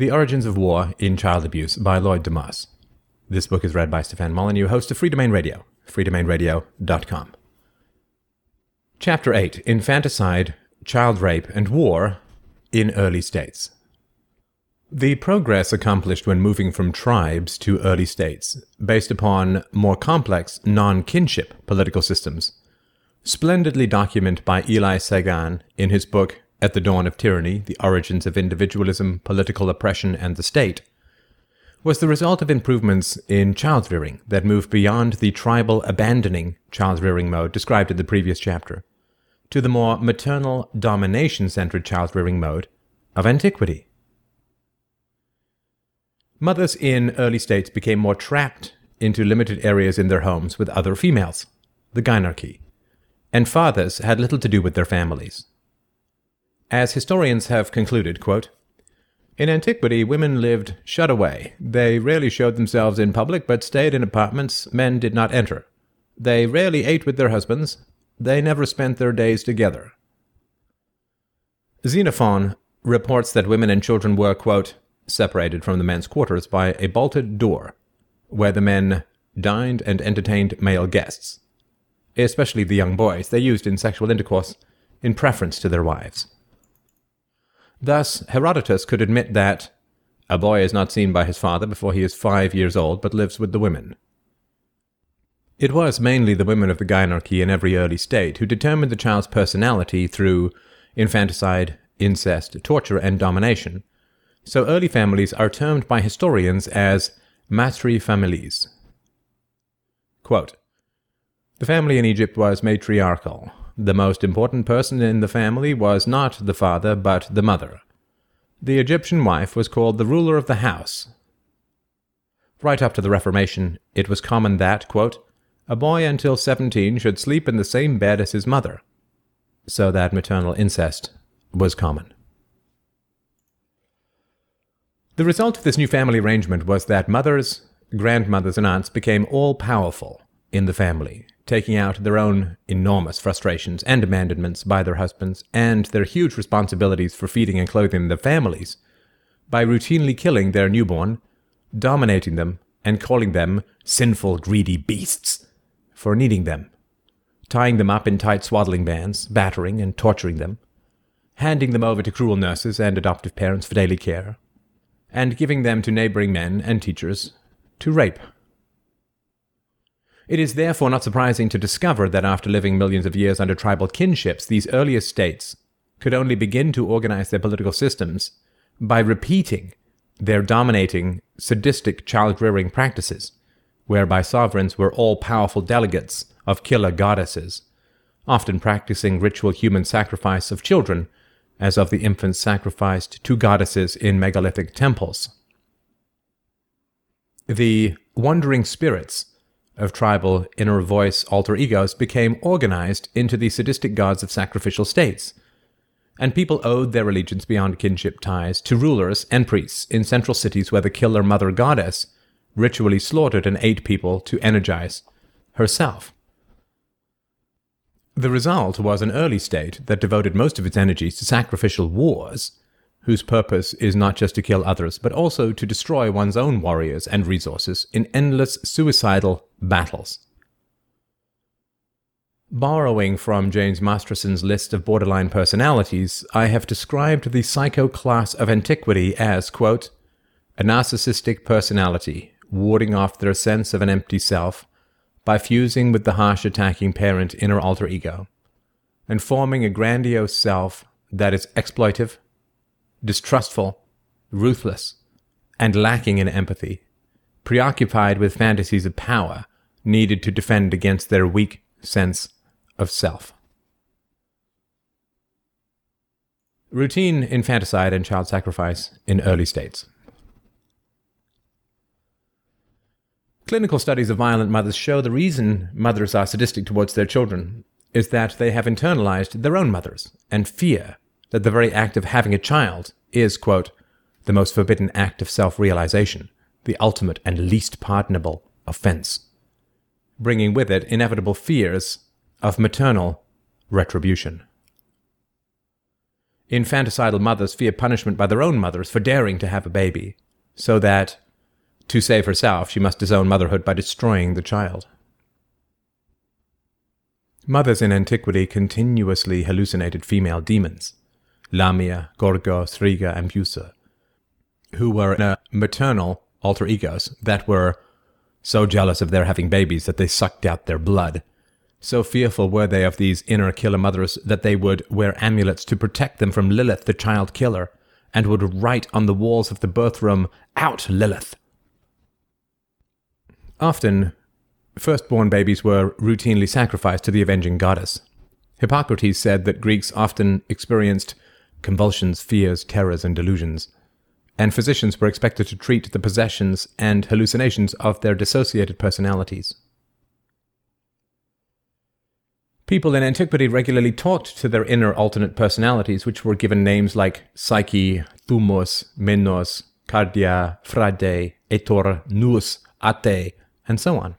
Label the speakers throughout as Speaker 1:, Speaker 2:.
Speaker 1: The Origins of War in Child Abuse by Lloyd deMause. This book is read by Stefan Molyneux, host of Free Domain Radio, freedomainradio.com. Chapter 8 Infanticide, Child Rape, and War in Early States. The progress accomplished when moving from tribes to early states, based upon more complex non kinship political systems, splendidly documented by Eli Sagan in his book At the Dawn of Tyranny The Origins of Individualism, Political Oppression, and the State, was the result of improvements in child rearing that moved beyond the tribal abandoning child rearing mode described in the previous chapter to the more maternal domination centered child rearing mode of antiquity. Mothers in early states became more trapped into limited areas in their homes with other females, the gynarchy, and fathers had little to do with their families. As historians have concluded, quote, in antiquity, women lived shut away. They rarely showed themselves in public, but stayed in apartments men did not enter. They rarely ate with their husbands. They never spent their days together. Xenophon reports that women and children were, quote, separated from the men's quarters by a bolted door, where the men dined and entertained male guests, especially the young boys they used in sexual intercourse in preference to their wives. Thus, Herodotus could admit that a boy is not seen by his father before he is five years old, but lives with the women. It was mainly the women of the gynarchy in every early state who determined the child's personality through infanticide, incest, torture, and domination, so early families are termed by historians as matrifamilies. Quote, the family in Egypt was matriarchal. The most important person in the family was not the father, but the mother. The Egyptian wife was called the ruler of the house. Right up to the Reformation, it was common that, quote, a boy until seventeen should sleep in the same bed as his mother, so that maternal incest was common. The result of this new family arrangement was that mothers, grandmothers, and aunts became all powerful in the family, taking out their own enormous frustrations and abandonments by their husbands and their huge responsibilities for feeding and clothing their families by routinely killing their newborn, dominating them, and calling them sinful, greedy beasts for needing them, tying them up in tight swaddling bands, battering and torturing them, handing them over to cruel nurses and adoptive parents for daily care, and giving them to neighboring men and teachers to rape. It is therefore not surprising to discover that after living millions of years under tribal kinships, these earliest states could only begin to organize their political systems by repeating their dominating, sadistic child rearing practices, whereby sovereigns were all powerful delegates of killer goddesses, often practicing ritual human sacrifice of children as of the infants sacrificed to goddesses in megalithic temples. The wandering spirits of tribal inner voice alter egos became organized into the sadistic gods of sacrificial states, and people owed their allegiance beyond kinship ties to rulers and priests in central cities where the killer mother goddess ritually slaughtered and ate people to energize herself. The result was an early state that devoted most of its energies to sacrificial wars, whose purpose is not just to kill others, but also to destroy one's own warriors and resources in endless suicidal battles. Borrowing from James Masterson's list of borderline personalities, I have described the psycho class of antiquity as, quote, a narcissistic personality, warding off their sense of an empty self, by fusing with the harsh attacking parent inner alter ego and forming a grandiose self that is exploitive, distrustful, ruthless, and lacking in empathy, preoccupied with fantasies of power needed to defend against their weak sense of self. Routine infanticide and child sacrifice in early states. Clinical studies of violent mothers show the reason mothers are sadistic towards their children is that they have internalized their own mothers and fear that the very act of having a child is, quote, the most forbidden act of self realization, the ultimate and least pardonable offense, bringing with it inevitable fears of maternal retribution. infanticidal mothers fear punishment by their own mothers for daring to have a baby, so that, to save herself, she must disown motherhood by destroying the child. Mothers in antiquity continuously hallucinated female demons, Lamia, Gorgo, Striga, and Busa, who were maternal alter egos that were so jealous of their having babies that they sucked out their blood. So fearful were they of these inner killer mothers that they would wear amulets to protect them from Lilith, the child killer, and would write on the walls of the birth room, Out, Lilith! Often, firstborn babies were routinely sacrificed to the avenging goddess. Hippocrates said that Greeks often experienced convulsions, fears, terrors, and delusions and physicians were expected to treat the possessions and hallucinations of their dissociated personalities. People in antiquity regularly talked to their inner alternate personalities, which were given names like Psyche, Thumos, Menos, Cardia, Frade, Etor, Nous, Ate, and so on.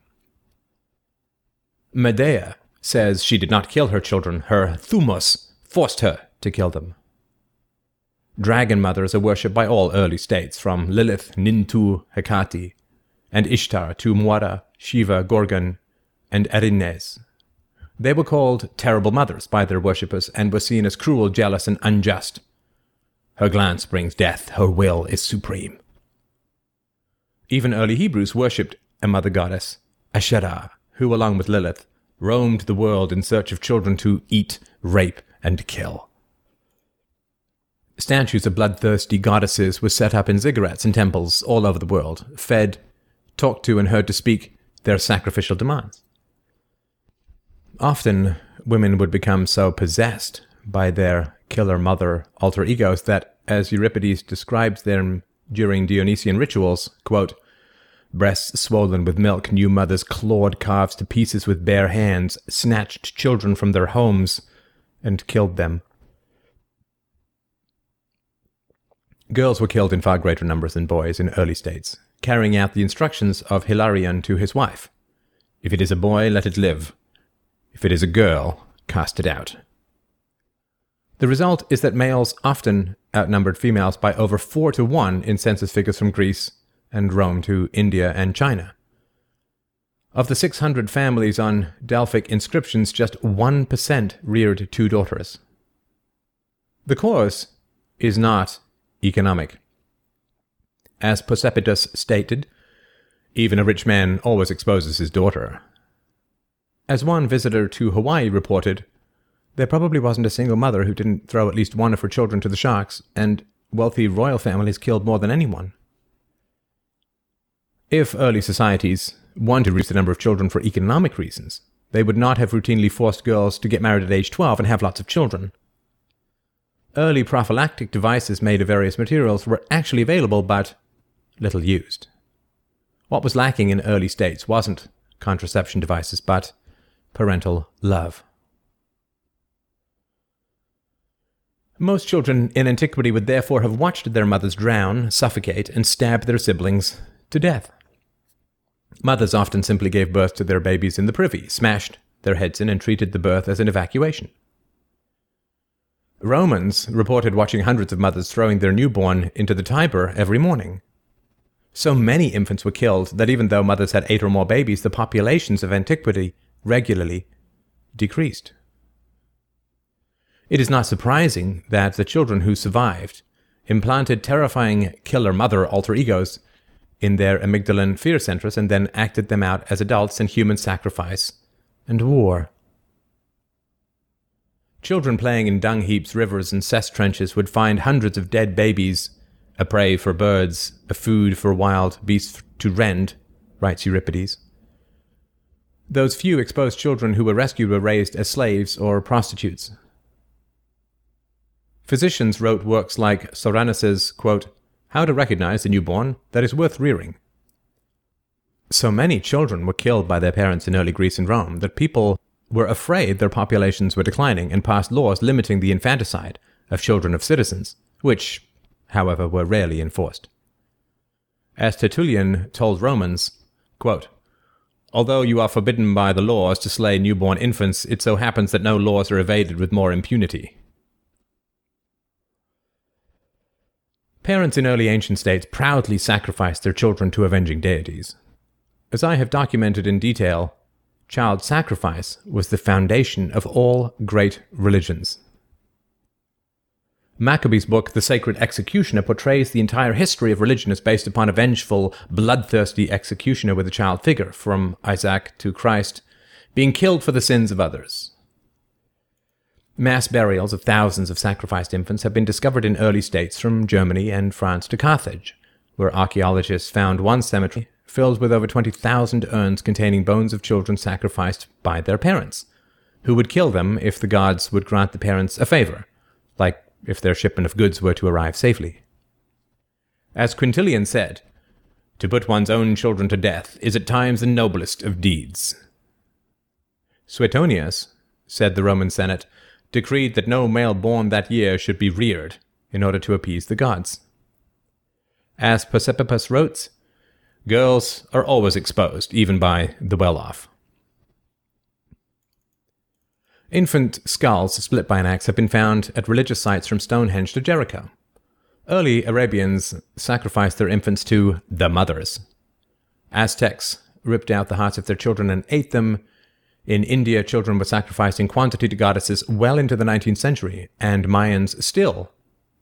Speaker 1: Medea says she did not kill her children, her Thumos forced her to kill them. Dragon mothers are worshipped by all early states, from Lilith, Nintu, Hecate, and Ishtar to Muara, Shiva, Gorgon, and Erinyes. They were called terrible mothers by their worshippers and were seen as cruel, jealous, and unjust. Her glance brings death, her will is supreme. Even early Hebrews worshipped a mother goddess, Asherah, who, along with Lilith, roamed the world in search of children to eat, rape, and kill. Statues of bloodthirsty goddesses were set up in ziggurats and temples all over the world, fed, talked to, and heard to speak their sacrificial demands. Often, women would become so possessed by their killer mother alter egos that, as Euripides describes them during Dionysian rituals, quote, breasts swollen with milk, new mothers clawed calves to pieces with bare hands, snatched children from their homes, and killed them. Girls were killed in far greater numbers than boys in early states, carrying out the instructions of Hilarion to his wife. If it is a boy, let it live. If it is a girl, cast it out. The result is that males often outnumbered females by over four to one in census figures from Greece and Rome to India and China. Of the 600 families on Delphic inscriptions, just 1% reared two daughters. The cause is not economic. As Posidippus stated, even a rich man always exposes his daughter. As one visitor to Hawaii reported, there probably wasn't a single mother who didn't throw at least one of her children to the sharks, and wealthy royal families killed more than anyone. If early societies wanted to reduce the number of children for economic reasons, they would not have routinely forced girls to get married at age 12 and have lots of children early prophylactic devices made of various materials were actually available but little used. What was lacking in early states wasn't contraception devices, but parental love. Most children in antiquity would therefore have watched their mothers drown, suffocate, and stab their siblings to death. Mothers often simply gave birth to their babies in the privy, smashed their heads in, and treated the birth as an evacuation. Romans reported watching hundreds of mothers throwing their newborn into the Tiber every morning. So many infants were killed that even though mothers had eight or more babies, the populations of antiquity regularly decreased. It is not surprising that the children who survived implanted terrifying killer mother alter egos in their amygdalan fear centers and then acted them out as adults in human sacrifice and war. Children playing in dung heaps, rivers, and cess trenches would find hundreds of dead babies, a prey for birds, a food for wild beasts to rend, writes Euripides. Those few exposed children who were rescued were raised as slaves or prostitutes. Physicians wrote works like Soranus's, quote, How to Recognize the Newborn That is Worth Rearing. So many children were killed by their parents in early Greece and Rome that people were afraid their populations were declining and passed laws limiting the infanticide of children of citizens, which, however, were rarely enforced. As Tertullian told Romans, quote, Although you are forbidden by the laws to slay newborn infants, it so happens that no laws are evaded with more impunity. Parents in early ancient states proudly sacrificed their children to avenging deities. As I have documented in detail, child sacrifice was the foundation of all great religions. Maccoby's book, The Sacred Executioner, portrays the entire history of religion as based upon a vengeful, bloodthirsty executioner with a child figure, from Isaac to Christ, being killed for the sins of others. Mass burials of thousands of sacrificed infants have been discovered in early states from Germany and France to Carthage, where archaeologists found one cemetery filled with over 20,000 urns containing bones of children sacrificed by their parents, who would kill them if the gods would grant the parents a favor, like if their shipment of goods were to arrive safely. As Quintilian said, to put one's own children to death is at times the noblest of deeds. Suetonius, said the Roman Senate, decreed that no male born that year should be reared, in order to appease the gods. As Perseppus wrote, girls are always exposed, even by the well off. Infant skulls split by an axe have been found at religious sites from Stonehenge to Jericho. Early Arabians sacrificed their infants to the mothers. Aztecs ripped out the hearts of their children and ate them. In India, children were sacrificed in quantity to goddesses well into the 19th century, and Mayans still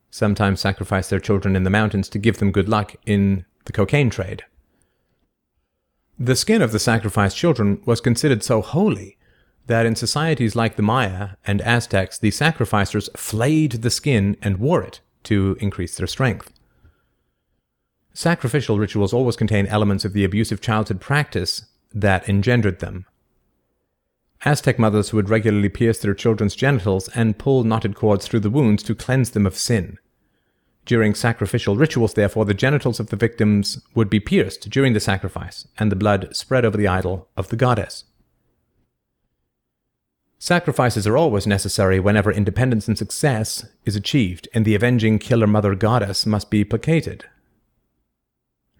Speaker 1: sometimes sacrifice their children in the mountains to give them good luck in the cocaine trade. The skin of the sacrificed children was considered so holy that in societies like the Maya and Aztecs, the sacrificers flayed the skin and wore it to increase their strength. Sacrificial rituals always contain elements of the abusive childhood practice that engendered them. Aztec mothers would regularly pierce their children's genitals and pull knotted cords through the wounds to cleanse them of sin. During sacrificial rituals, therefore, the genitals of the victims would be pierced during the sacrifice, and the blood spread over the idol of the goddess. Sacrifices are always necessary whenever independence and success is achieved, and the avenging killer mother goddess must be placated.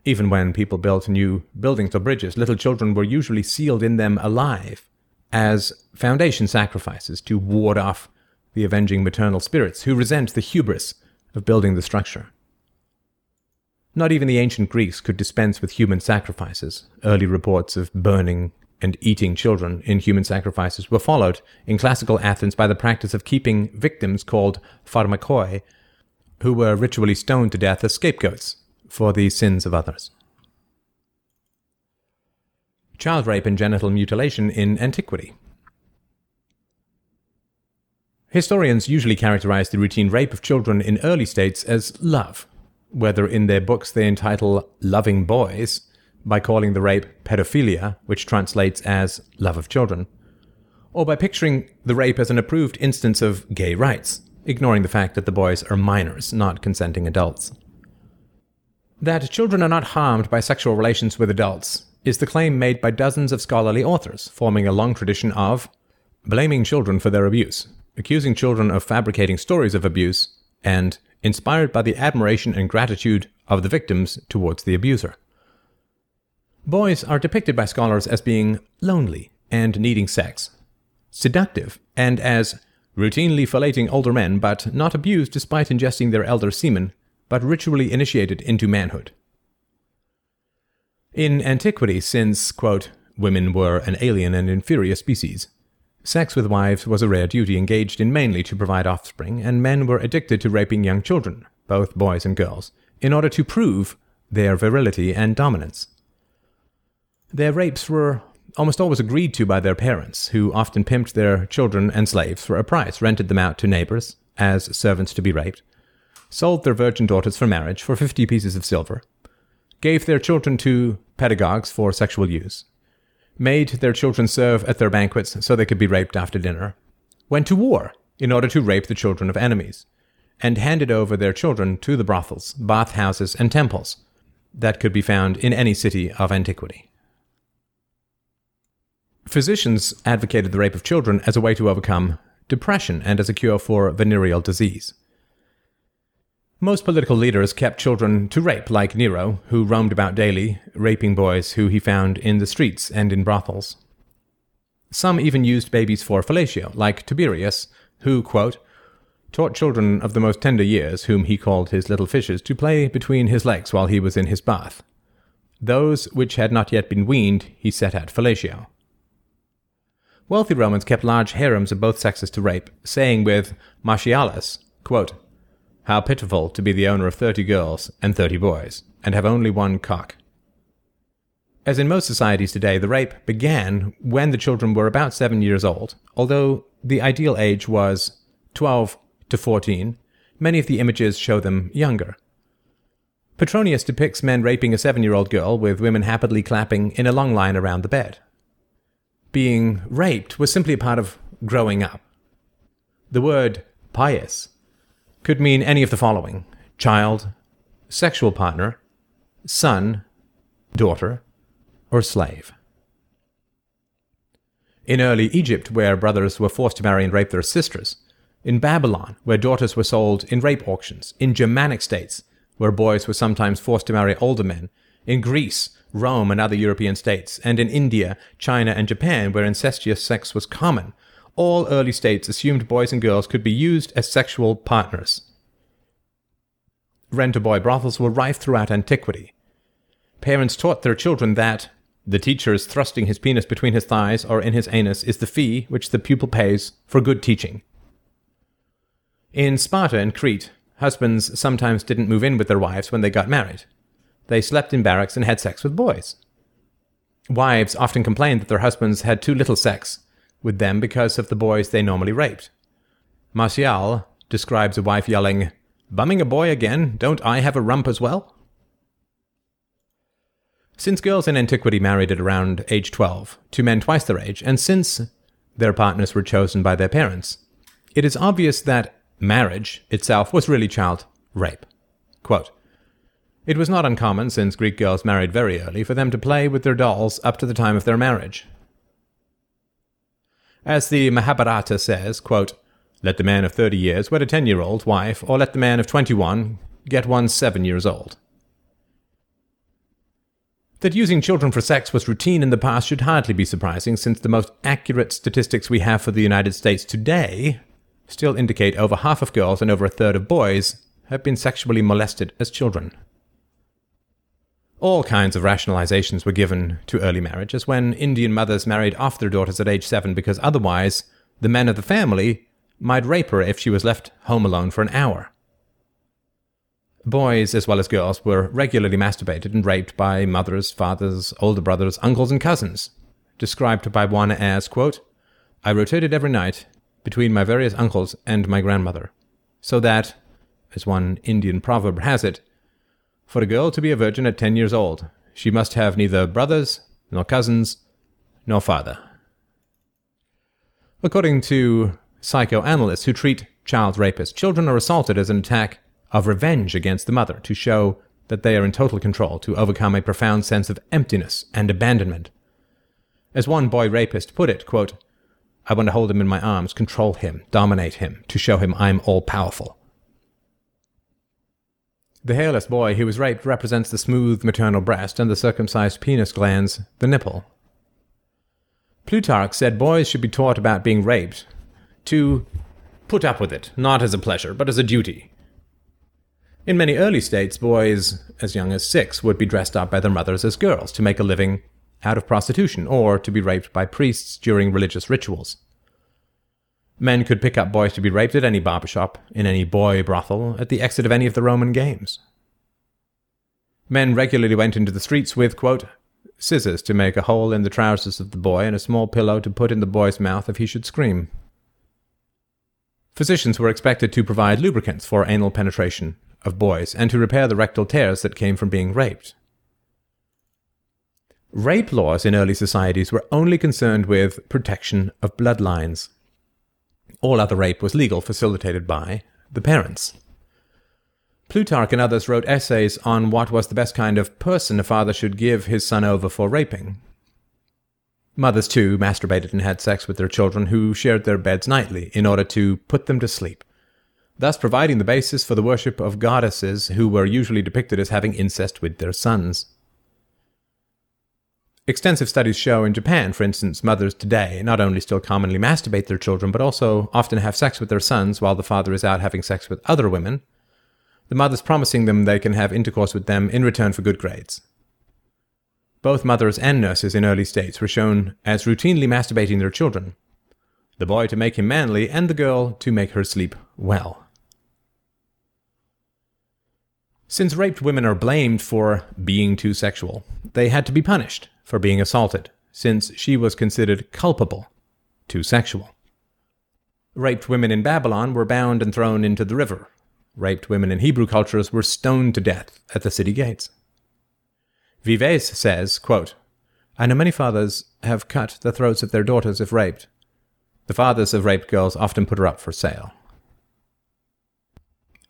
Speaker 1: Even when people built new buildings or bridges, little children were usually sealed in them alive as foundation sacrifices to ward off the avenging maternal spirits who resent the hubris of building the structure. Not even the ancient Greeks could dispense with human sacrifices. Early reports of burning and eating children in human sacrifices were followed in classical Athens by the practice of keeping victims called pharmakoi, who were ritually stoned to death as scapegoats for the sins of others. Child rape and genital mutilation in antiquity. Historians usually characterize the routine rape of children in early states as love, whether in their books they entitle Loving Boys by calling the rape pedophilia, which translates as love of children, or by picturing the rape as an approved instance of gay rights, ignoring the fact that the boys are minors, not consenting adults. That children are not harmed by sexual relations with adults is the claim made by dozens of scholarly authors, forming a long tradition of blaming children for their abuse, accusing children of fabricating stories of abuse, and inspired by the admiration and gratitude of the victims towards the abuser. Boys are depicted by scholars as being lonely and needing sex, seductive, and as routinely fellating older men, but not abused despite ingesting their elder semen, but ritually initiated into manhood. In antiquity, since, quote, women were an alien and inferior species, sex with wives was a rare duty engaged in mainly to provide offspring, and men were addicted to raping young children, both boys and girls, in order to prove their virility and dominance. Their rapes were almost always agreed to by their parents, who often pimped their children and slaves for a price, rented them out to neighbors as servants to be raped, sold their virgin daughters for marriage for 50 pieces of silver, gave their children to pedagogues for sexual use, made their children serve at their banquets so they could be raped after dinner, went to war in order to rape the children of enemies, and handed over their children to the brothels, bathhouses, and temples that could be found in any city of antiquity. Physicians advocated the rape of children as a way to overcome depression and as a cure for venereal disease. Most political leaders kept children to rape, like Nero, who roamed about daily, raping boys who he found in the streets and in brothels. Some even used babies for fellatio, like Tiberius, who, quote, taught children of the most tender years, whom he called his little fishes, to play between his legs while he was in his bath. Those which had not yet been weaned he set at fellatio. Wealthy Romans kept large harems of both sexes to rape, saying with Martialis, quote, How pitiful to be the owner of thirty girls and thirty boys, and have only one cock. As in most societies today, the rape began when the children were about seven years old, although the ideal age was 12 to 14. Many of the images show them younger. Petronius depicts men raping a seven year old girl with women happily clapping in a long line around the bed. Being raped was simply a part of growing up. The word paius could mean any of the following child, sexual partner, son, daughter, or slave. In early Egypt, where brothers were forced to marry and rape their sisters, in Babylon, where daughters were sold in rape auctions, in Germanic states, where boys were sometimes forced to marry older men, in Greece, Rome, and other European states, and in India, China, and Japan, where incestuous sex was common, all early states assumed boys and girls could be used as sexual partners. Rent a boy brothels were rife throughout antiquity. Parents taught their children that the teacher's thrusting his penis between his thighs or in his anus is the fee which the pupil pays for good teaching. In Sparta and Crete, husbands sometimes didn't move in with their wives when they got married. They slept in barracks and had sex with boys. Wives often complained that their husbands had too little sex with them because of the boys they normally raped. Martial describes a wife yelling, Bumming a boy again? Don't I have a rump as well? Since girls in antiquity married at around age 12 to men twice their age, and since their partners were chosen by their parents, it is obvious that marriage itself was really child rape. Quote, it was not uncommon, since Greek girls married very early, for them to play with their dolls up to the time of their marriage. As the Mahabharata says, quote, let the man of thirty years wed a ten year old wife, or let the man of twenty one get one seven years old. That using children for sex was routine in the past should hardly be surprising, since the most accurate statistics we have for the United States today still indicate over half of girls and over a third of boys have been sexually molested as children. All kinds of rationalizations were given to early marriage, as when Indian mothers married off their daughters at age seven because otherwise the men of the family might rape her if she was left home alone for an hour. Boys, as well as girls, were regularly masturbated and raped by mothers, fathers, older brothers, uncles, and cousins, described by one as, quote, I rotated every night between my various uncles and my grandmother, so that, as one Indian proverb has it, for a girl to be a virgin at ten years old, she must have neither brothers, nor cousins, nor father. According to psychoanalysts who treat child rapists, children are assaulted as an attack of revenge against the mother to show that they are in total control, to overcome a profound sense of emptiness and abandonment. As one boy rapist put it, quote, I want to hold him in my arms, control him, dominate him, to show him I'm all powerful. The hairless boy who was raped represents the smooth maternal breast and the circumcised penis glans, the nipple. Plutarch said boys should be taught about being raped, to put up with it, not as a pleasure, but as a duty. In many early states, boys as young as six would be dressed up by their mothers as girls to make a living out of prostitution or to be raped by priests during religious rituals. Men could pick up boys to be raped at any barber shop, in any boy brothel, at the exit of any of the Roman games. Men regularly went into the streets with, quote, scissors to make a hole in the trousers of the boy and a small pillow to put in the boy's mouth if he should scream. Physicians were expected to provide lubricants for anal penetration of boys and to repair the rectal tears that came from being raped. Rape laws in early societies were only concerned with protection of bloodlines. All other rape was legal, facilitated by the parents. Plutarch and others wrote essays on what was the best kind of person a father should give his son over for raping. Mothers, too, masturbated and had sex with their children who shared their beds nightly in order to put them to sleep, thus providing the basis for the worship of goddesses who were usually depicted as having incest with their sons. Extensive studies show in Japan, for instance, mothers today not only still commonly masturbate their children, but also often have sex with their sons while the father is out having sex with other women, the mothers promising them they can have intercourse with them in return for good grades. Both mothers and nurses in early states were shown as routinely masturbating their children, the boy to make him manly, and the girl to make her sleep well. Since raped women are blamed for being too sexual, they had to be punished for being assaulted, since she was considered culpable, too sexual. Raped women in Babylon were bound and thrown into the river. Raped women in Hebrew cultures were stoned to death at the city gates. Vives says, quote, I know many fathers have cut the throats of their daughters if raped. The fathers of raped girls often put her up for sale.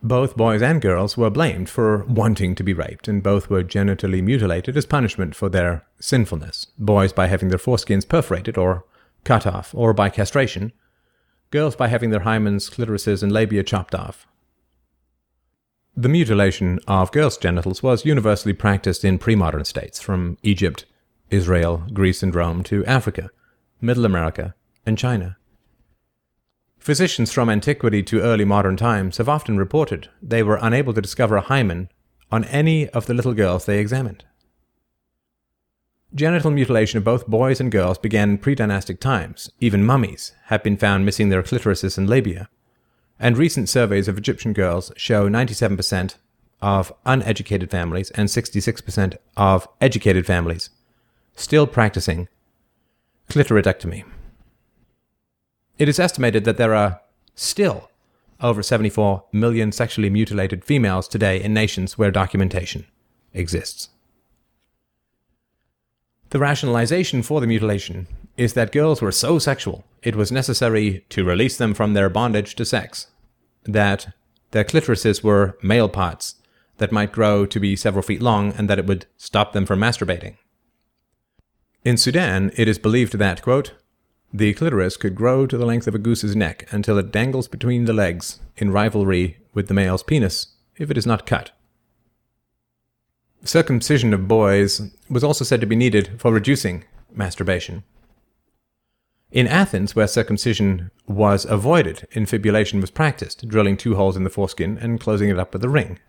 Speaker 1: Both boys and girls were blamed for wanting to be raped, and both were genitally mutilated as punishment for their sinfulness. Boys by having their foreskins perforated or cut off, or by castration. Girls by having their hymens, clitorises, and labia chopped off. The mutilation of girls' genitals was universally practiced in pre modern states, from Egypt, Israel, Greece, and Rome to Africa, Middle America, and China. Physicians from antiquity to early modern times have often reported they were unable to discover a hymen on any of the little girls they examined. Genital mutilation of both boys and girls began in pre dynastic times. Even mummies have been found missing their clitorises and labia. And recent surveys of Egyptian girls show 97% of uneducated families and 66% of educated families still practicing clitoridectomy. It is estimated that there are still over 74 million sexually mutilated females today in nations where documentation exists. The rationalization for the mutilation is that girls were so sexual it was necessary to release them from their bondage to sex, that their clitorises were male parts that might grow to be several feet long, and that it would stop them from masturbating. In Sudan, it is believed that, quote, the clitoris could grow to the length of a goose's neck until it dangles between the legs in rivalry with the male's penis if it is not cut. Circumcision of boys was also said to be needed for reducing masturbation. In Athens, where circumcision was avoided, infibulation was practiced, drilling two holes in the foreskin and closing it up with a ring.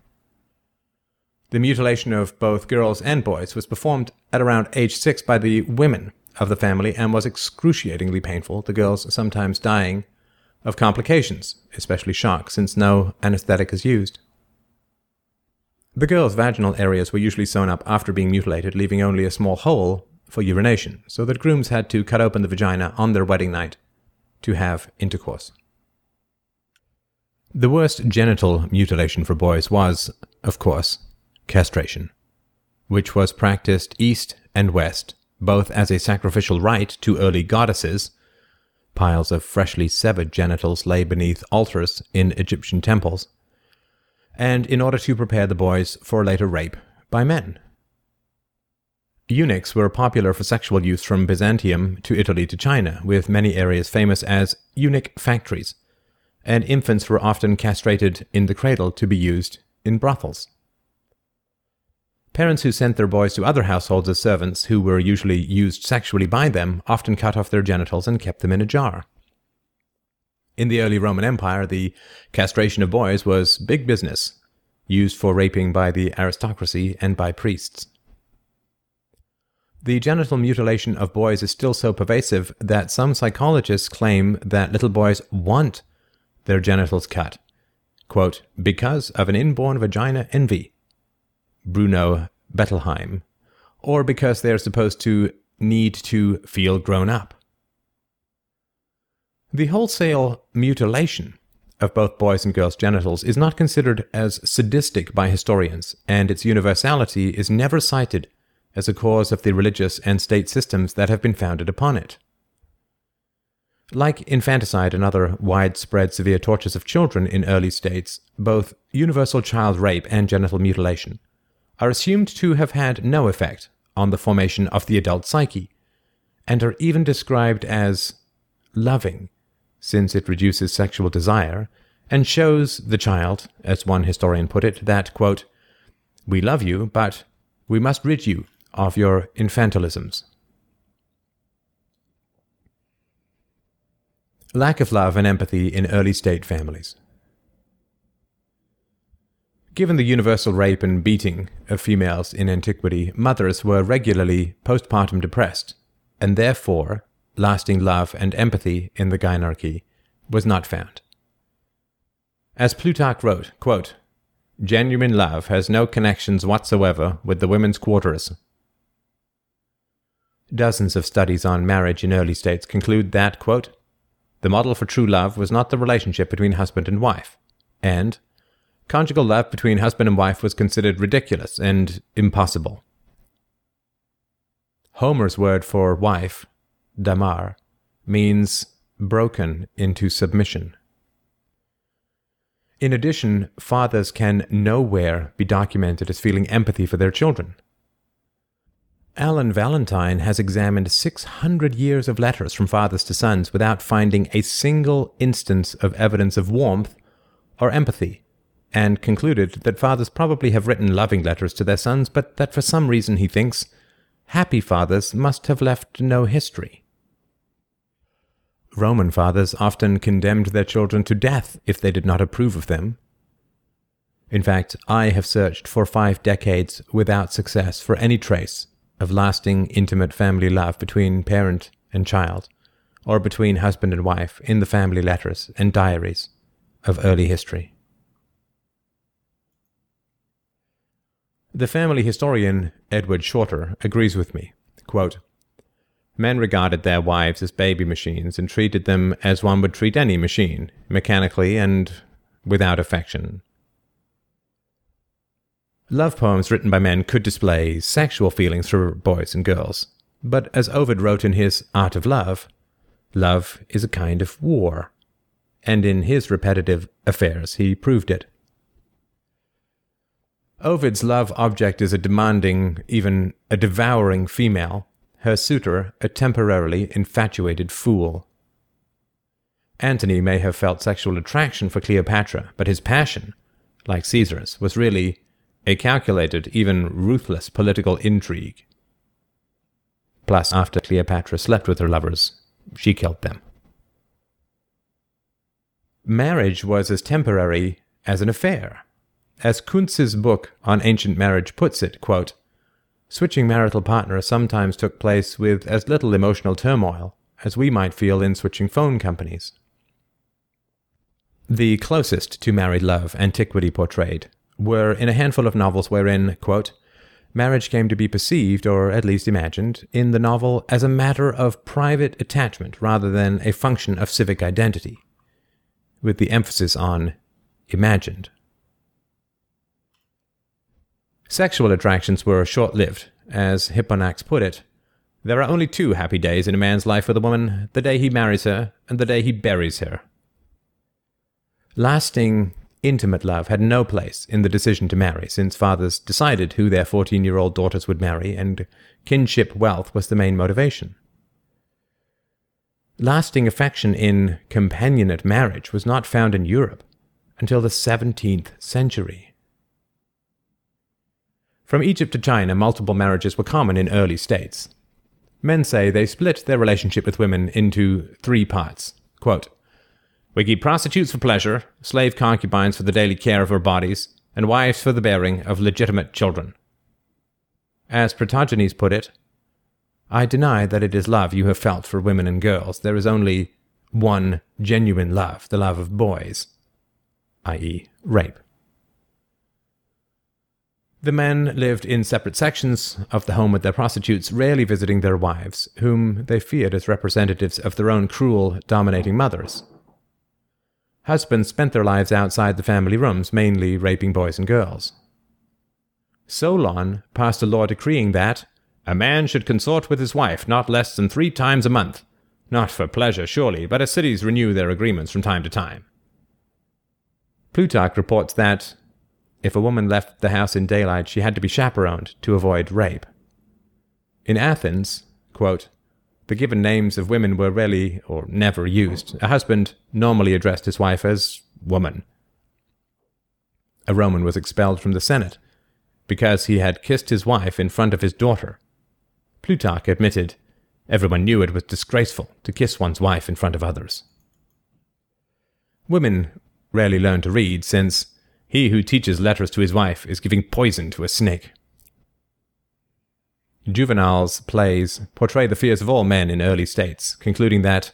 Speaker 1: The mutilation of both girls and boys was performed at around age six by the women of the family and was excruciatingly painful, the girls sometimes dying of complications, especially shock, since no anesthetic is used. The girls' vaginal areas were usually sewn up after being mutilated, leaving only a small hole for urination, so that grooms had to cut open the vagina on their wedding night to have intercourse. The worst genital mutilation for boys was, of course, castration, which was practiced east and west both as a sacrificial rite to early goddesses. Piles of freshly severed genitals lay beneath altars in Egyptian temples, and in order to prepare the boys for later rape by men. Eunuchs were popular for sexual use from Byzantium to Italy to China, with many areas famous as eunuch factories, and infants were often castrated in the cradle to be used in brothels. Parents who sent their boys to other households as servants, who were usually used sexually by them, often cut off their genitals and kept them in a jar. In the early Roman Empire, the castration of boys was big business, used for raping by the aristocracy and by priests. The genital mutilation of boys is still so pervasive that some psychologists claim that little boys want their genitals cut, quote, because of an inborn vagina envy, Bruno Bettelheim, or because they are supposed to need to feel grown up. The wholesale mutilation of both boys' and girls' genitals is not considered as sadistic by historians, and its universality is never cited as a cause of the religious and state systems that have been founded upon it. Like infanticide and other widespread severe tortures of children in early states, both universal child rape and genital mutilation are assumed to have had no effect on the formation of the adult psyche, and are even described as loving, since it reduces sexual desire and shows the child, as one historian put it, that, quote, We love you, but we must rid you of your infantilisms. Lack of love and empathy in early state families. Given the universal rape and beating of females in antiquity, mothers were regularly postpartum depressed, and therefore lasting love and empathy in the gynarchy was not found. As Plutarch wrote, quote, Genuine love has no connections whatsoever with the women's quarters. Dozens of studies on marriage in early states conclude that, quote, the model for true love was not the relationship between husband and wife, and conjugal love between husband and wife was considered ridiculous and impossible. Homer's word for wife, damar, means broken into submission. In addition, fathers can nowhere be documented as feeling empathy for their children. Alan Valentine has examined 600 years of letters from fathers to sons without finding a single instance of evidence of warmth or empathy, and concluded that fathers probably have written loving letters to their sons, but that for some reason, he thinks, happy fathers must have left no history. Roman fathers often condemned their children to death if they did not approve of them. In fact, I have searched for five decades without success for any trace of lasting intimate family love between parent and child, or between husband and wife in the family letters and diaries of early history. The family historian Edward Shorter agrees with me. Quote, Men regarded their wives as baby machines and treated them as one would treat any machine, mechanically and without affection. Love poems written by men could display sexual feelings for boys and girls, but as Ovid wrote in his Art of Love, love is a kind of war, and in his repetitive affairs he proved it. Ovid's love object is a demanding, even a devouring female, her suitor a temporarily infatuated fool. Antony may have felt sexual attraction for Cleopatra, but his passion, like Caesar's, was really a calculated, even ruthless political intrigue. Plus, after Cleopatra slept with her lovers, she killed them. Marriage was as temporary as an affair. As Kuntz's book on ancient marriage puts it, quote, Switching marital partners sometimes took place with as little emotional turmoil as we might feel in switching phone companies. The closest to married love antiquity portrayed were in a handful of novels wherein, quote, marriage came to be perceived, or at least imagined, in the novel as a matter of private attachment rather than a function of civic identity, with the emphasis on imagined. Sexual attractions were short lived. As Hipponax put it, there are only two happy days in a man's life with a woman the day he marries her and the day he buries her. Lasting, intimate love had no place in the decision to marry, since fathers decided who their 14 year old daughters would marry, and kinship wealth was the main motivation. Lasting affection in companionate marriage was not found in Europe until the 17th century. From Egypt to China, multiple marriages were common in early states. Men say they split their relationship with women into three parts. Quote, we keep prostitutes for pleasure, slave concubines for the daily care of our bodies, and wives for the bearing of legitimate children. As Protogenes put it, I deny that it is love you have felt for women and girls. There is only one genuine love, the love of boys, i.e., rape. The men lived in separate sections of the home with their prostitutes, rarely visiting their wives, whom they feared as representatives of their own cruel, dominating mothers. Husbands spent their lives outside the family rooms, mainly raping boys and girls. Solon passed a law decreeing that a man should consort with his wife not less than three times a month, not for pleasure, surely, but as cities renew their agreements from time to time. Plutarch reports that if a woman left the house in daylight, she had to be chaperoned to avoid rape. In Athens, quote, the given names of women were rarely or never used. A husband normally addressed his wife as woman. A Roman was expelled from the Senate because he had kissed his wife in front of his daughter. Plutarch admitted everyone knew it was disgraceful to kiss one's wife in front of others. Women rarely learn to read, since he who teaches letters to his wife is giving poison to a snake. Juvenal's plays portray the fears of all men in early states, concluding that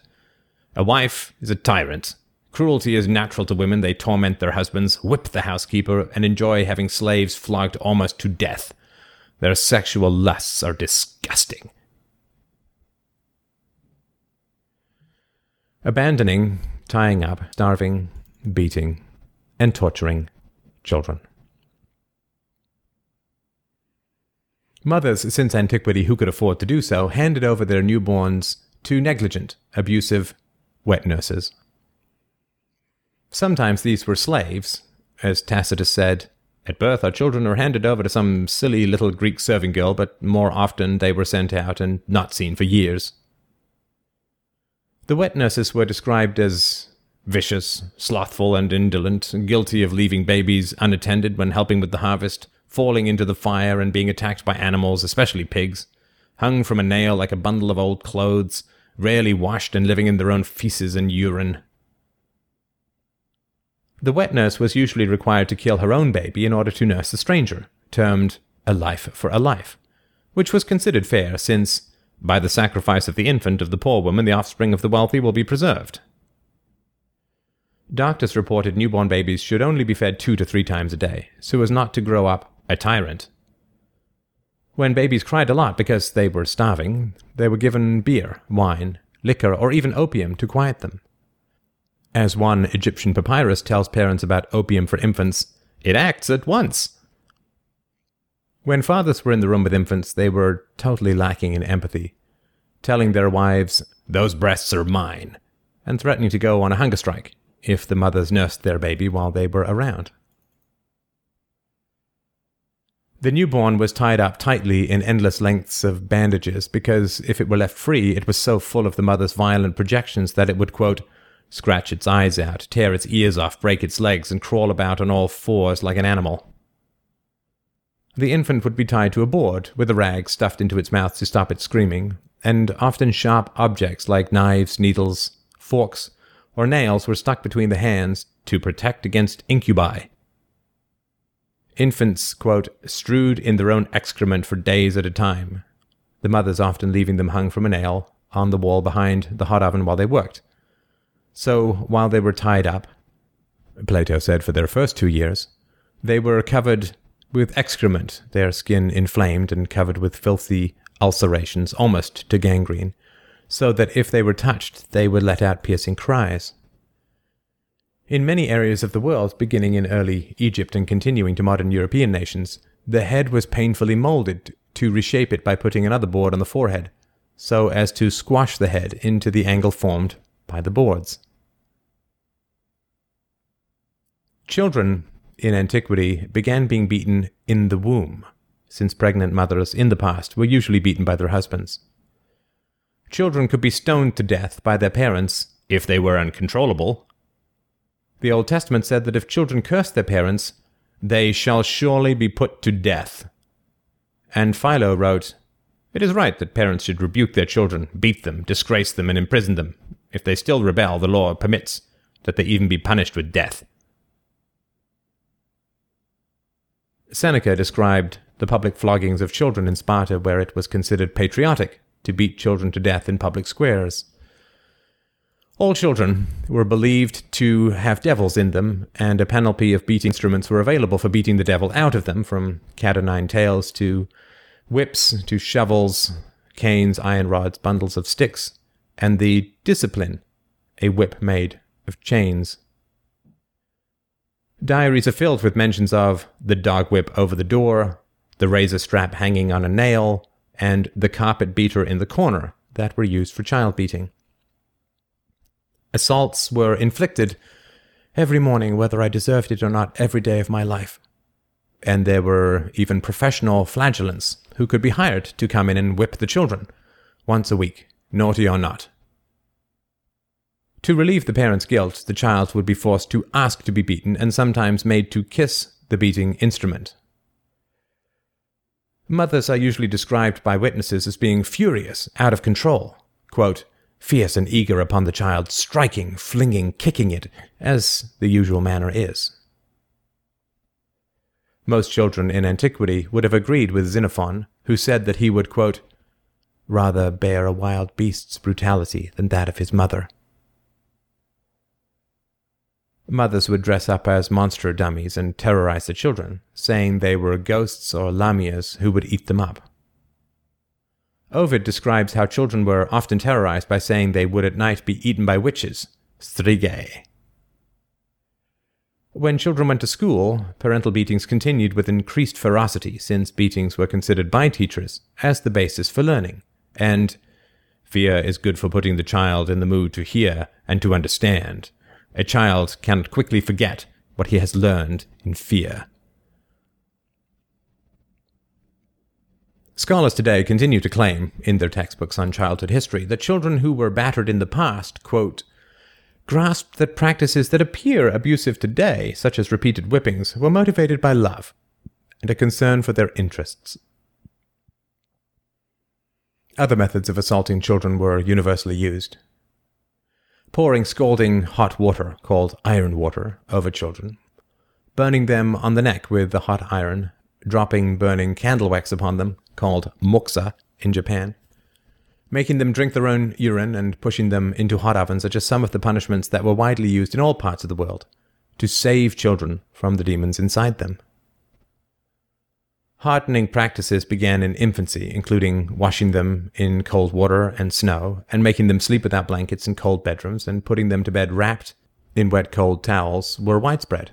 Speaker 1: a wife is a tyrant. Cruelty is natural to women. They torment their husbands, whip the housekeeper, and enjoy having slaves flogged almost to death. Their sexual lusts are disgusting. Abandoning, tying up, starving, beating, and torturing children. Mothers, since antiquity who could afford to do so, handed over their newborns to negligent, abusive wet nurses. Sometimes these were slaves, as Tacitus said, at birth, our children were handed over to some silly little Greek serving girl, but more often they were sent out and not seen for years. The wet nurses were described as vicious, slothful, and indolent, guilty of leaving babies unattended when helping with the harvest, falling into the fire and being attacked by animals, especially pigs, hung from a nail like a bundle of old clothes, rarely washed and living in their own feces and urine. The wet nurse was usually required to kill her own baby in order to nurse the stranger, termed a life for a life, which was considered fair since, by the sacrifice of the infant of the poor woman, the offspring of the wealthy will be preserved. Doctors reported newborn babies should only be fed two to three times a day, so as not to grow up a tyrant. When babies cried a lot because they were starving, they were given beer, wine, liquor, or even opium to quiet them. As one Egyptian papyrus tells parents about opium for infants, it acts at once. When fathers were in the room with infants, they were totally lacking in empathy, telling their wives, Those breasts are mine, and threatening to go on a hunger strike if the mothers nursed their baby while they were around. The newborn was tied up tightly in endless lengths of bandages because if it were left free, it was so full of the mother's violent projections that it would, quote, scratch its eyes out, tear its ears off, break its legs, and crawl about on all fours like an animal. The infant would be tied to a board, with a rag stuffed into its mouth to stop it screaming, and often sharp objects like knives, needles, forks, or nails were stuck between the hands to protect against incubi. Infants, quote, strewed in their own excrement for days at a time, the mothers often leaving them hung from a nail on the wall behind the hot oven while they worked. So while they were tied up, Plato said for their first two years, they were covered with excrement, their skin inflamed and covered with filthy ulcerations, almost to gangrene, so that if they were touched, they would let out piercing cries. In many areas of the world, beginning in early Egypt and continuing to modern European nations, the head was painfully molded to reshape it by putting another board on the forehead, so as to squash the head into the angle formed by the boards. Children in antiquity began being beaten in the womb, since pregnant mothers in the past were usually beaten by their husbands. Children could be stoned to death by their parents if they were uncontrollable. The Old Testament said that if children curse their parents, they shall surely be put to death. And Philo wrote, It is right that parents should rebuke their children, beat them, disgrace them, and imprison them. If they still rebel, the law permits that they even be punished with death. Seneca described the public floggings of children in Sparta, where it was considered patriotic to beat children to death in public squares. All children were believed to have devils in them, and a panoply of beating instruments were available for beating the devil out of them, from cat o' nine tails to whips to shovels, canes, iron rods, bundles of sticks, and the discipline, a whip made of chains Diaries are filled with mentions of the dog whip over the door, the razor strap hanging on a nail, and the carpet beater in the corner that were used for child beating. Assaults were inflicted every morning, whether I deserved it or not, every day of my life. And there were even professional flagellants who could be hired to come in and whip the children once a week, naughty or not. To relieve the parent's guilt, the child would be forced to ask to be beaten and sometimes made to kiss the beating instrument. Mothers are usually described by witnesses as being furious, out of control. Quote, fierce and eager upon the child, striking, flinging, kicking it, as the usual manner is. Most children in antiquity would have agreed with Xenophon, who said that he would, quote, rather bear a wild beast's brutality than that of his mother. Mothers would dress up as monster dummies and terrorize the children, saying they were ghosts or lamias who would eat them up. Ovid describes how children were often terrorized by saying they would at night be eaten by witches, strigae. When children went to school, parental beatings continued with increased ferocity since beatings were considered by teachers as the basis for learning, and fear is good for putting the child in the mood to hear and to understand. A child cannot quickly forget what he has learned in fear. Scholars today continue to claim, in their textbooks on childhood history, that children who were battered in the past, quote, grasped that practices that appear abusive today, such as repeated whippings, were motivated by love and a concern for their interests. Other methods of assaulting children were universally used. Pouring scalding hot water, called iron water, over children, burning them on the neck with the hot iron, dropping burning candle wax upon them, called moxa in Japan, making them drink their own urine and pushing them into hot ovens are just some of the punishments that were widely used in all parts of the world to save children from the demons inside them. Hardening practices began in infancy, including washing them in cold water and snow, and making them sleep without blankets in cold bedrooms, and putting them to bed wrapped in wet cold towels were widespread.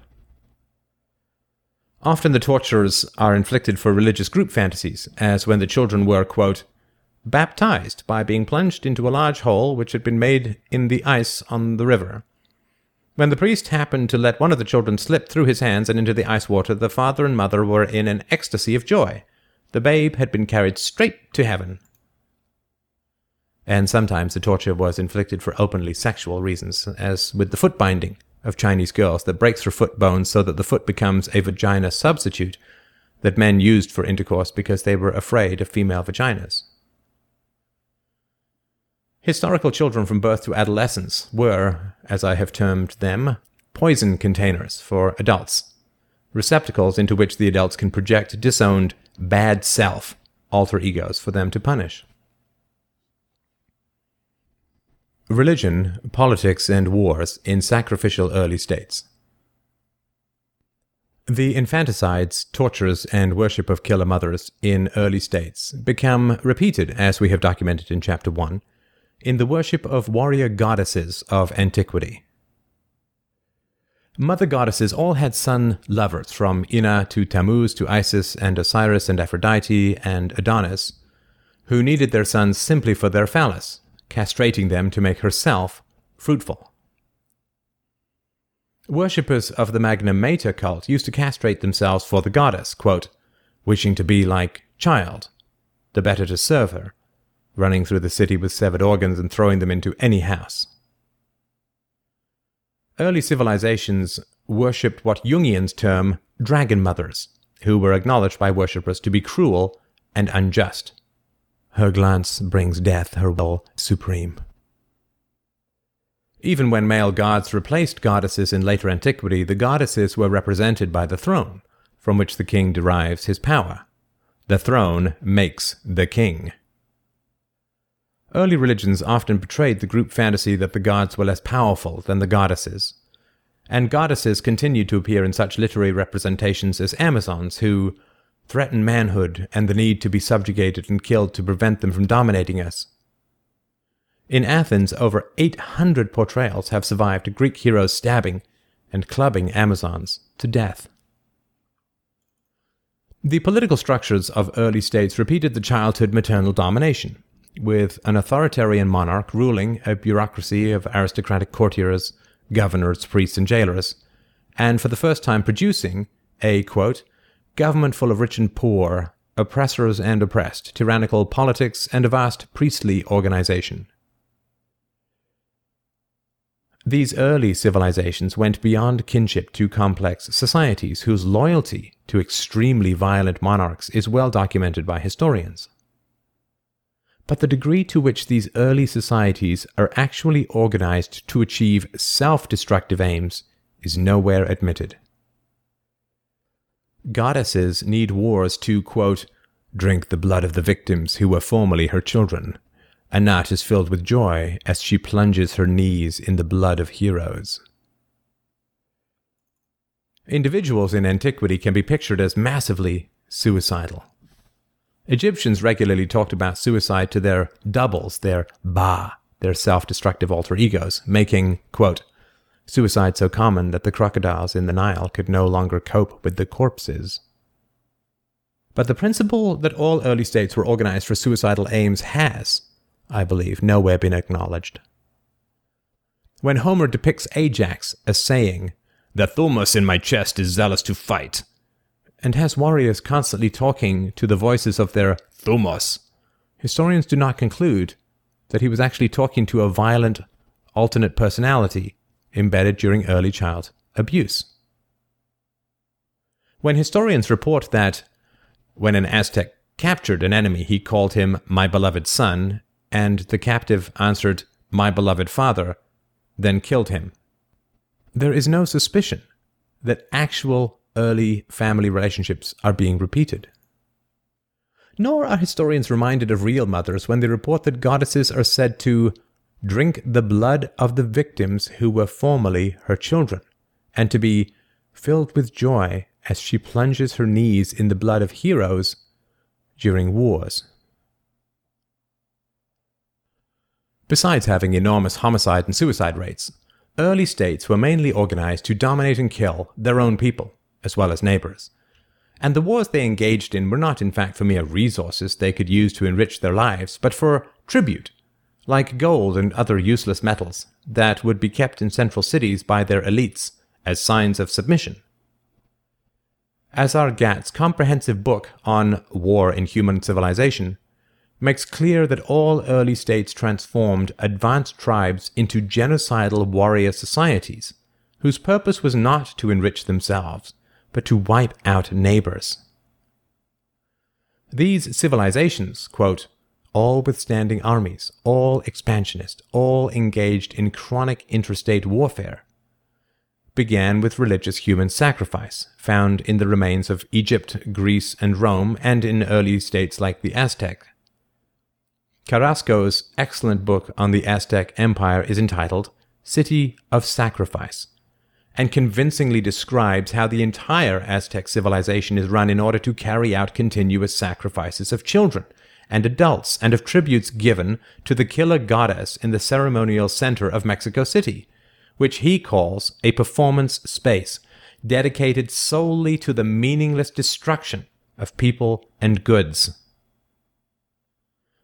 Speaker 1: Often the tortures are inflicted for religious group fantasies, as when the children were, quote, baptized by being plunged into a large hole which had been made in the ice on the river. When the priest happened to let one of the children slip through his hands and into the ice water, the father and mother were in an ecstasy of joy. The babe had been carried straight to heaven. And sometimes the torture was inflicted for openly sexual reasons, as with the foot binding of Chinese girls that breaks her foot bones so that the foot becomes a vagina substitute that men used for intercourse because they were afraid of female vaginas. Historical children from birth to adolescence were, as I have termed them, poison containers for adults, receptacles into which the adults can project disowned, bad self, alter egos for them to punish. Religion, politics, and wars in sacrificial early states. The infanticides, tortures, and worship of killer mothers in early states become repeated as we have documented in Chapter 1 in the worship of warrior goddesses of antiquity. Mother goddesses all had son lovers, from Ina to Tammuz to Isis and Osiris and Aphrodite and Adonis, who needed their sons simply for their phallus, castrating them to make herself fruitful. Worshippers of the Magna Mater cult used to castrate themselves for the goddess, quote, wishing to be like child, the better to serve her, running through the city with severed organs and throwing them into any house. Early civilizations worshipped what Jungians term dragon mothers, who were acknowledged by worshippers to be cruel and unjust. Her glance brings death, her will supreme. Even when male gods replaced goddesses in later antiquity, the goddesses were represented by the throne, from which the king derives his power. The throne makes the king. Early religions often portrayed the group fantasy that the gods were less powerful than the goddesses. And goddesses continued to appear in such literary representations as Amazons, who threaten manhood and the need to be subjugated and killed to prevent them from dominating us. In Athens, over 800 portrayals have survived of Greek heroes stabbing and clubbing Amazons to death. The political structures of early states repeated the childhood maternal domination with an authoritarian monarch ruling a bureaucracy of aristocratic courtiers, governors, priests, and jailers, and for the first time producing a, quote, government full of rich and poor, oppressors and oppressed, tyrannical politics, and a vast priestly organization. These early civilizations went beyond kinship to complex societies whose loyalty to extremely violent monarchs is well documented by historians. But the degree to which these early societies are actually organized to achieve self destructive aims is nowhere admitted. Goddesses need wars to, quote, drink the blood of the victims who were formerly her children. Anat is filled with joy as she plunges her knees in the blood of heroes. Individuals in antiquity can be pictured as massively suicidal. Egyptians regularly talked about suicide to their doubles, their ba, their self destructive alter egos, making, quote, suicide so common that the crocodiles in the Nile could no longer cope with the corpses. But the principle that all early states were organized for suicidal aims has, I believe, nowhere been acknowledged. When Homer depicts Ajax as saying, The thumos in my chest is zealous to fight, and has warriors constantly talking to the voices of their thumos, historians do not conclude that he was actually talking to a violent, alternate personality embedded during early child abuse. When historians report that when an Aztec captured an enemy, he called him my beloved son, and the captive answered, my beloved father, then killed him. There is no suspicion that actual early family relationships are being repeated. Nor are historians reminded of real mothers when they report that goddesses are said to drink the blood of the victims who were formerly her children, and to be filled with joy as she plunges her knees in the blood of heroes during wars. Besides having enormous homicide and suicide rates, early states were mainly organized to dominate and kill their own people, as well as neighbors. And the wars they engaged in were not, in fact, for mere resources they could use to enrich their lives, but for tribute, like gold and other useless metals, that would be kept in central cities by their elites as signs of submission. Azar Gatt's comprehensive book on war in human civilization makes clear that all early states transformed advanced tribes into genocidal warrior societies, whose purpose was not to enrich themselves, but to wipe out neighbors. These civilizations, quote, all withstanding armies, all expansionist, all engaged in chronic interstate warfare, began with religious human sacrifice, found in the remains of Egypt, Greece, and Rome, and in early states like the Aztec. Carrasco's excellent book on the Aztec Empire is entitled City of Sacrifice, and convincingly describes how the entire Aztec civilization is run in order to carry out continuous sacrifices of children and adults and of tributes given to the killer goddess in the ceremonial center of Mexico City, which he calls a performance space dedicated solely to the meaningless destruction of people and goods.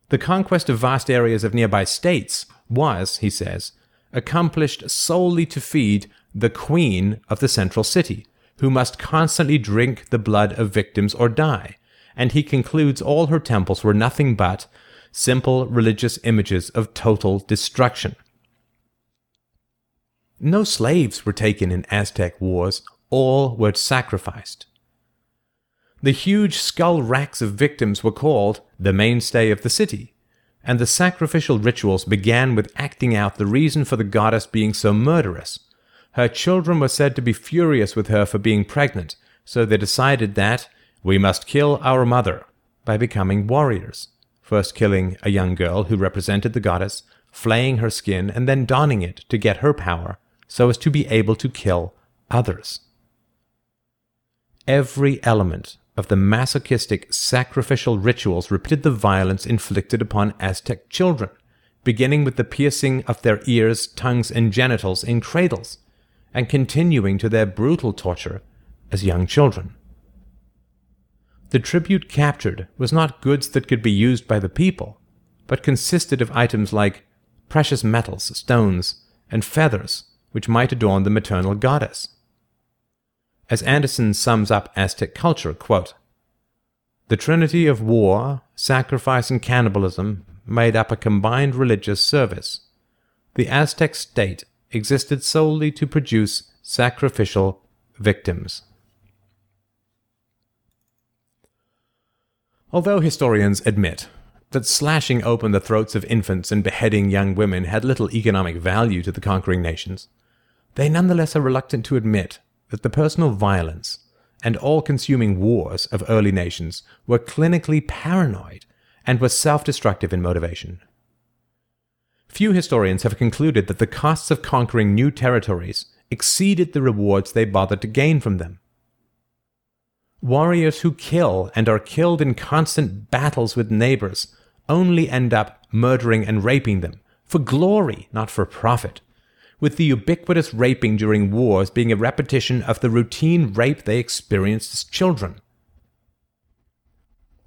Speaker 1: The conquest of vast areas of nearby states was, he says, accomplished solely to feed the queen of the central city, who must constantly drink the blood of victims or die, and he concludes all her temples were nothing but simple religious images of total destruction. No slaves were taken in Aztec wars, all were sacrificed. The huge skull racks of victims were called the mainstay of the city, and the sacrificial rituals began with acting out the reason for the goddess being so murderous her children were said to be furious with her for being pregnant, so they decided that we must kill our mother by becoming warriors, first killing a young girl who represented the goddess, flaying her skin, and then donning it to get her power so as to be able to kill others. Every element of the masochistic sacrificial rituals repeated the violence inflicted upon Aztec children, beginning with the piercing of their ears, tongues, and genitals in cradles and continuing to their brutal torture as young children. The tribute captured was not goods that could be used by the people, but consisted of items like precious metals, stones, and feathers which might adorn the maternal goddess. As Anderson sums up Aztec culture, quote, the trinity of war, sacrifice, and cannibalism made up a combined religious service. The Aztec state existed solely to produce sacrificial victims. Although historians admit that slashing open the throats of infants and beheading young women had little economic value to the conquering nations, they nonetheless are reluctant to admit that the personal violence and all consuming wars of early nations were clinically paranoid and were self destructive in motivation. Few historians have concluded that the costs of conquering new territories exceeded the rewards they bothered to gain from them. Warriors who kill and are killed in constant battles with neighbors only end up murdering and raping them, for glory, not for profit, with the ubiquitous raping during wars being a repetition of the routine rape they experienced as children.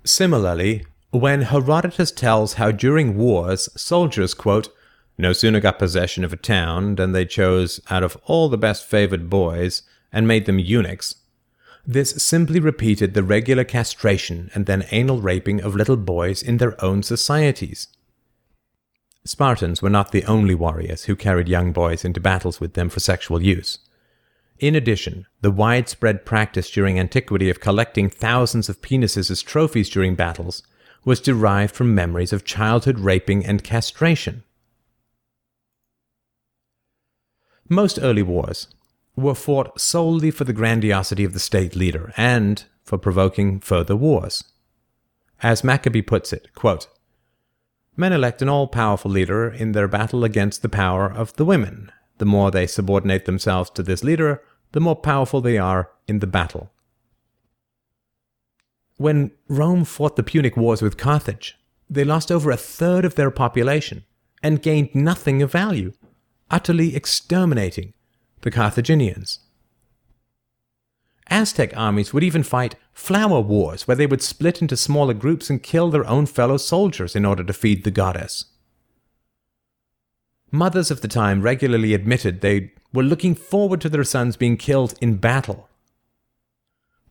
Speaker 1: Similarly, when Herodotus tells how during wars soldiers, quote, no sooner got possession of a town than they chose out of all the best favored boys and made them eunuchs, this simply repeated the regular castration and then anal raping of little boys in their own societies. Spartans were not the only warriors who carried young boys into battles with them for sexual use. In addition, the widespread practice during antiquity of collecting thousands of penises as trophies during battles was derived from memories of childhood raping and castration. Most early wars, were fought solely for the grandiosity of the state leader and for provoking further wars. As Maccoby puts it, quote, Men elect an all powerful leader in their battle against the power of the women. The more they subordinate themselves to this leader, the more powerful they are in the battle. When Rome fought the Punic Wars with Carthage, they lost over a third of their population and gained nothing of value, utterly exterminating the Carthaginians. Aztec armies would even fight flower wars where they would split into smaller groups and kill their own fellow soldiers in order to feed the goddess. Mothers of the time regularly admitted they were looking forward to their sons being killed in battle.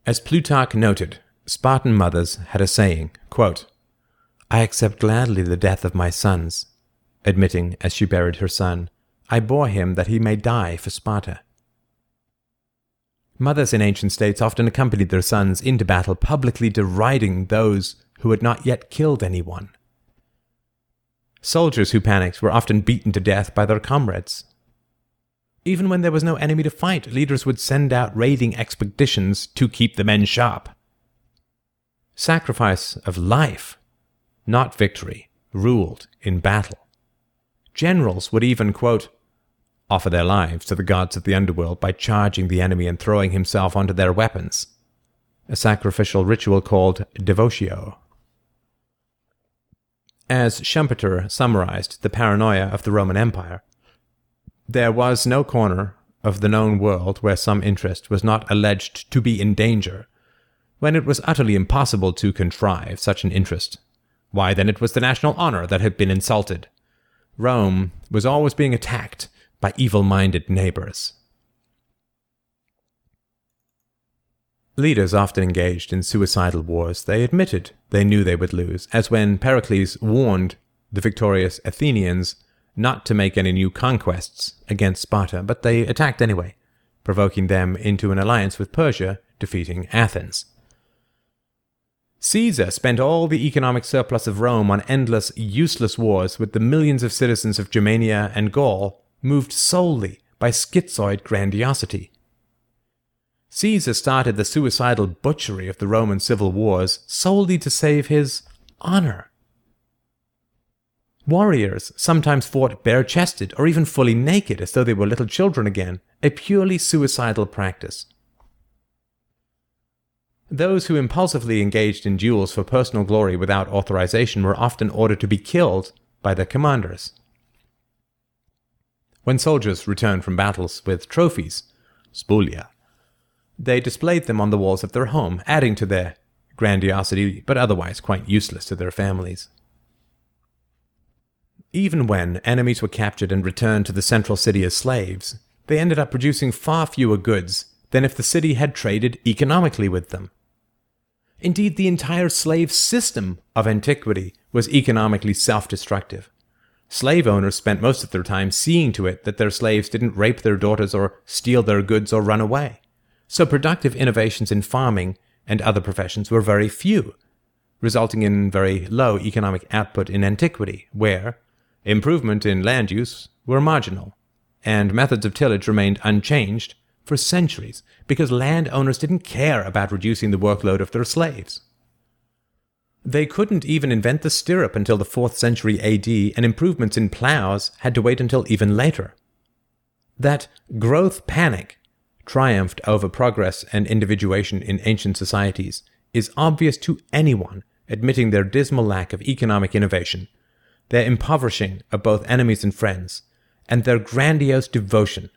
Speaker 1: As Plutarch noted, Spartan mothers had a saying, quote, I accept gladly the death of my sons, admitting, as she buried her son, I bore him that he may die for Sparta. Mothers in ancient states often accompanied their sons into battle, publicly deriding those who had not yet killed anyone. Soldiers who panicked were often beaten to death by their comrades. Even when there was no enemy to fight, leaders would send out raiding expeditions to keep the men sharp. Sacrifice of life, not victory, ruled in battle. Generals would even, quote, offer their lives to the gods of the underworld by charging the enemy and throwing himself onto their weapons, a sacrificial ritual called devotio. As Schumpeter summarized the paranoia of the Roman Empire, there was no corner of the known world where some interest was not alleged to be in danger, when it was utterly impossible to contrive such an interest. Why, then, it was the national honor that had been insulted, Rome was always being attacked by evil minded neighbors. Leaders often engaged in suicidal wars they admitted they knew they would lose, as when Pericles warned the victorious Athenians not to make any new conquests against Sparta, but they attacked anyway, provoking them into an alliance with Persia, defeating Athens. Caesar spent all the economic surplus of Rome on endless, useless wars with the millions of citizens of Germania and Gaul moved solely by schizoid grandiosity. Caesar started the suicidal butchery of the Roman civil wars solely to save his honor. Warriors sometimes fought bare chested or even fully naked as though they were little children again, a purely suicidal practice. Those who impulsively engaged in duels for personal glory without authorization were often ordered to be killed by their commanders. When soldiers returned from battles with trophies, spolia, they displayed them on the walls of their home, adding to their grandiosity, but otherwise quite useless to their families. Even when enemies were captured and returned to the central city as slaves, they ended up producing far fewer goods than if the city had traded economically with them. Indeed, the entire slave system of antiquity was economically self destructive. Slave owners spent most of their time seeing to it that their slaves didn't rape their daughters or steal their goods or run away. So productive innovations in farming and other professions were very few, resulting in very low economic output in antiquity, where improvement in land use were marginal, and methods of tillage remained unchanged for centuries because landowners didn't care about reducing the workload of their slaves. They couldn't even invent the stirrup until the 4th century AD, and improvements in plows had to wait until even later. That growth panic triumphed over progress and individuation in ancient societies is obvious to anyone admitting their dismal lack of economic innovation, their impoverishing of both enemies and friends, and their grandiose devotion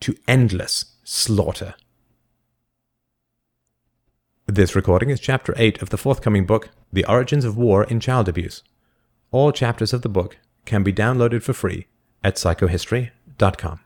Speaker 1: to endless slaughter. This recording is Chapter 8 of the forthcoming book, The Origins of War in Child Abuse. All chapters of the book can be downloaded for free at psychohistory.com.